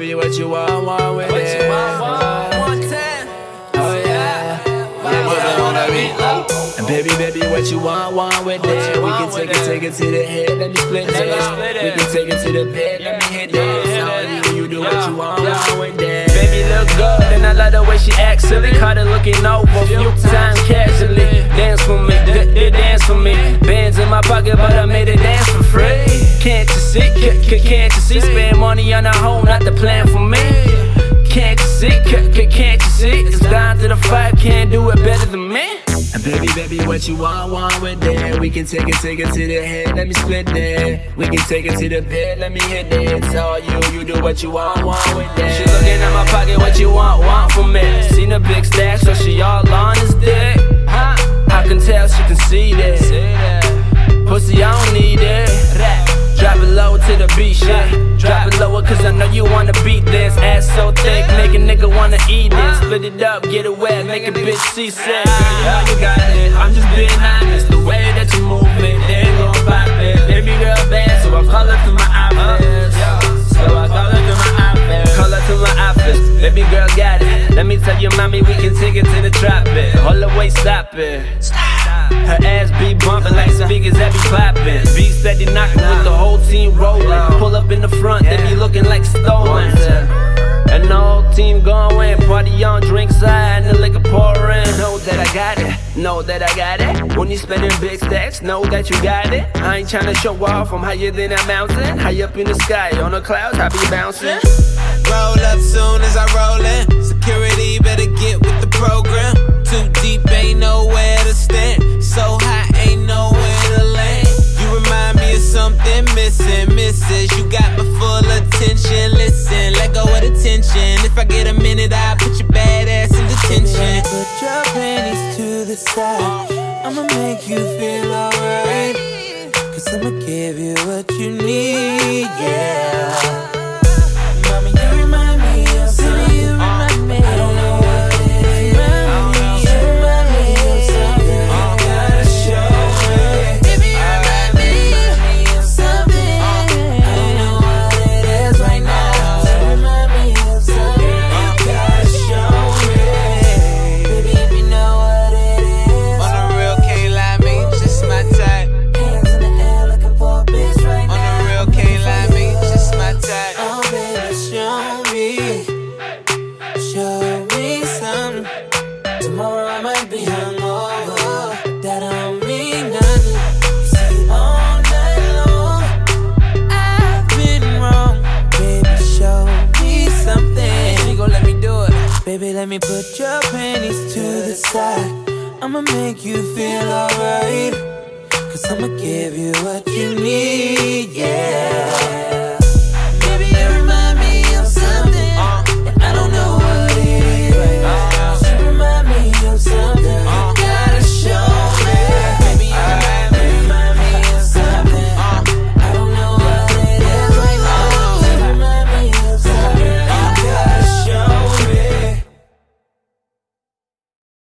baby, what you want, want with What it? you want, want, one time. Oh, oh yeah. Yeah, yeah, on that beat. And baby, baby, what you want, want with it? We can take it, it? take it to the head, let me split Let it. split We it. can take it to the bed, let me hit Yeah, it. hit So you, do what you want, Yeah. want with it. Baby look good, and I love the way she acts silly. Caught her looking over, few times casually. Dance for me, d- dance for me. Bands in my pocket, but I made it dance. Can't you see? C- c- can't you see? Spend money on a home, not the plan for me. Can't you see? Can't you see? It's down to the five, can't do it better than me. And baby, baby, what you want, want with it? We can take it, take it to the head, let me split that. We can take it to the bed, let me hit that. It's all you, you do what you want, want with it. She looking at my pocket, what you want, want from me? Seen a big stack, so she all on his dick. Shit. Drop it lower, cause I know you wanna beat this. Ass so thick, make a nigga wanna eat it. Split it up, get it wet, make a bitch seasick. Girl, you you got it. I'm just being honest. The way that you move it, they ain't gon' pop it. Baby girl bad, so I call her through my outfits. So I call her through my outfits. Baby girl got it. Let me tell you, mommy, we can take it to the trap it. Hold the way, stop it. Her ass be bumping like speakers that be clapping. Beat steady knocking with the whole team rolling. Pull up in the front, they be looking like stolen. And the whole team going, party on, drink side, and the liquor pouring. Know that I got it, know that I got it. When you spending big stacks, know that you got it. I ain't tryna show off, I'm higher than that mountain. High up in the sky, on the clouds, I be bouncing. Roll up misses. You got my full attention. Listen, let go of the tension. If I get a minute, I'll put your bad ass in detention. Put your panties to the side. I'ma make you feel alright. Cause I'ma give you what you need, yeah. Show me something. Tomorrow I might be hungover, that don't mean nothing. See, all night long, I've been wrong. Baby, show me something. Let me do it. Baby, let me put your panties to the side. I'ma make you feel alright. Cause I'ma give you what you need, yeah.